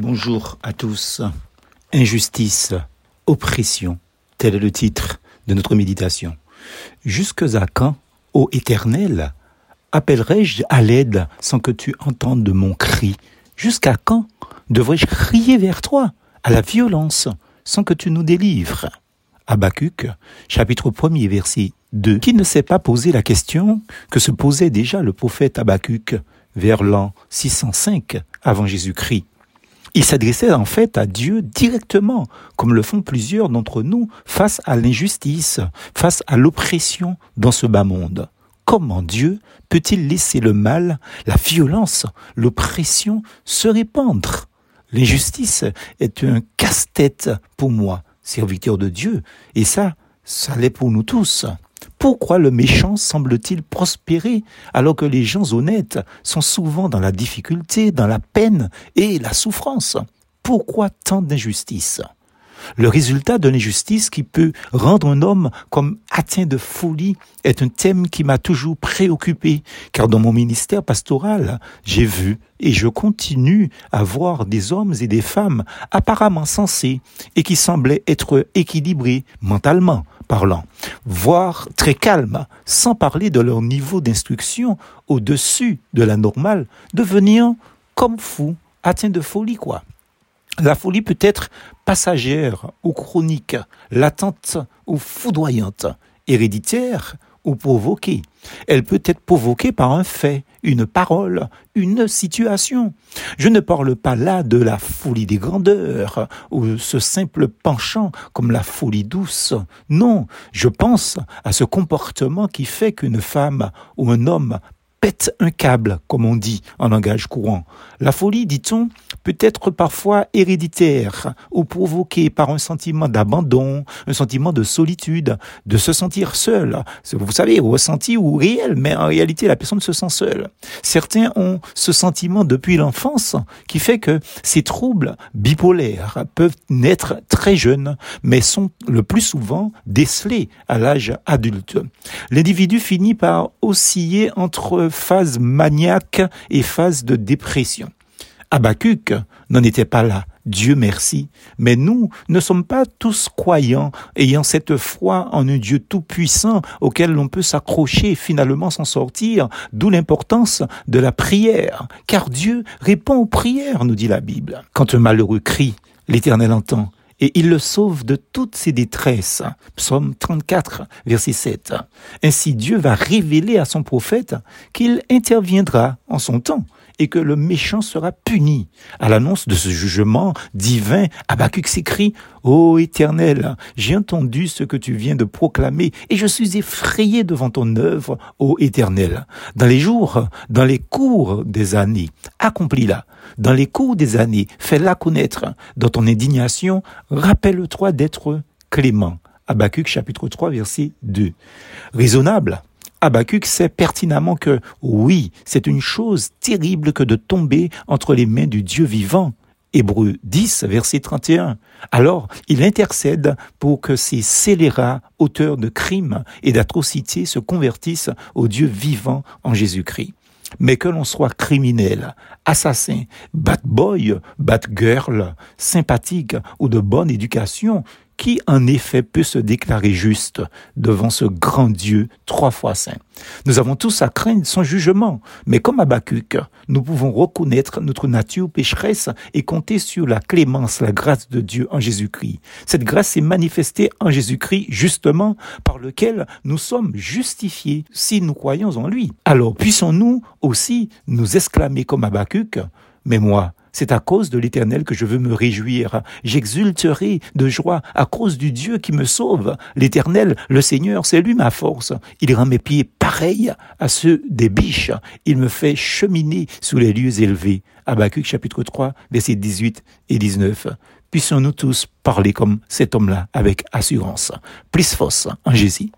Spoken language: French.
Bonjour à tous. Injustice, oppression, tel est le titre de notre méditation. Jusque quand, ô Éternel, appellerai-je à l'aide sans que tu entendes mon cri? Jusqu'à quand devrais-je crier vers toi à la violence sans que tu nous délivres? Habacuc, chapitre 1er, verset 2. Qui ne s'est pas posé la question que se posait déjà le prophète Habacuc vers l'an 605 avant Jésus-Christ? Il s'adressait en fait à Dieu directement, comme le font plusieurs d'entre nous face à l'injustice, face à l'oppression dans ce bas monde. Comment Dieu peut-il laisser le mal, la violence, l'oppression se répandre? L'injustice est un casse-tête pour moi, serviteur de Dieu, et ça, ça l'est pour nous tous. Pourquoi le méchant semble-t-il prospérer alors que les gens honnêtes sont souvent dans la difficulté, dans la peine et la souffrance? Pourquoi tant d'injustice? Le résultat de l'injustice qui peut rendre un homme comme atteint de folie est un thème qui m'a toujours préoccupé, car dans mon ministère pastoral, j'ai vu et je continue à voir des hommes et des femmes apparemment sensés et qui semblaient être équilibrés mentalement, parlant, voire très calmes, sans parler de leur niveau d'instruction au-dessus de la normale, devenir comme fous, atteints de folie, quoi. La folie peut être passagère ou chronique, latente ou foudroyante, héréditaire ou provoquée. Elle peut être provoquée par un fait, une parole, une situation. Je ne parle pas là de la folie des grandeurs ou ce simple penchant comme la folie douce. Non, je pense à ce comportement qui fait qu'une femme ou un homme pète un câble, comme on dit en langage courant. La folie, dit-on, peut être parfois héréditaire ou provoquée par un sentiment d'abandon, un sentiment de solitude, de se sentir seul. Vous savez, ressenti ou réel, mais en réalité, la personne se sent seule. Certains ont ce sentiment depuis l'enfance qui fait que ces troubles bipolaires peuvent naître très jeunes, mais sont le plus souvent décelés à l'âge adulte. L'individu finit par osciller entre phase maniaque et phase de dépression. Habacuc n'en était pas là, Dieu merci, mais nous ne sommes pas tous croyants, ayant cette foi en un Dieu tout-puissant auquel l'on peut s'accrocher et finalement s'en sortir, d'où l'importance de la prière, car Dieu répond aux prières, nous dit la Bible. Quand un malheureux crie, l'Éternel entend, et il le sauve de toutes ses détresses. Psaume 34, verset 7. Ainsi Dieu va révéler à son prophète qu'il interviendra en son temps et que le méchant sera puni. À l'annonce de ce jugement divin, Habakkuk s'écrit Ô Éternel, j'ai entendu ce que tu viens de proclamer et je suis effrayé devant ton œuvre, ô Éternel. Dans les jours, dans les cours des années, accomplis-la. Dans les cours des années, fais-la connaître. Dans ton indignation, rappelle-toi d'être clément. Habakkuk chapitre 3 verset 2. Raisonnable, Habakkuk sait pertinemment que oui, c'est une chose terrible que de tomber entre les mains du Dieu vivant. Hébreu 10, verset 31. Alors, il intercède pour que ces scélérats auteurs de crimes et d'atrocités se convertissent au Dieu vivant en Jésus-Christ. Mais que l'on soit criminel, assassin, bad boy, bad girl, sympathique ou de bonne éducation, qui en effet peut se déclarer juste devant ce grand Dieu trois fois saint Nous avons tous à craindre son jugement, mais comme Habakkuk, nous pouvons reconnaître notre nature pécheresse et compter sur la clémence, la grâce de Dieu en Jésus-Christ. Cette grâce est manifestée en Jésus-Christ justement par lequel nous sommes justifiés si nous croyons en lui. Alors puissons-nous aussi nous exclamer comme Habakkuk, mais moi, c'est à cause de l'Éternel que je veux me réjouir. J'exulterai de joie à cause du Dieu qui me sauve. L'Éternel, le Seigneur, c'est lui ma force. Il rend mes pieds pareils à ceux des biches. Il me fait cheminer sous les lieux élevés. Habakkuk chapitre 3, versets 18 et 19. Puissions-nous tous parler comme cet homme-là avec assurance. Plus force en Jésus.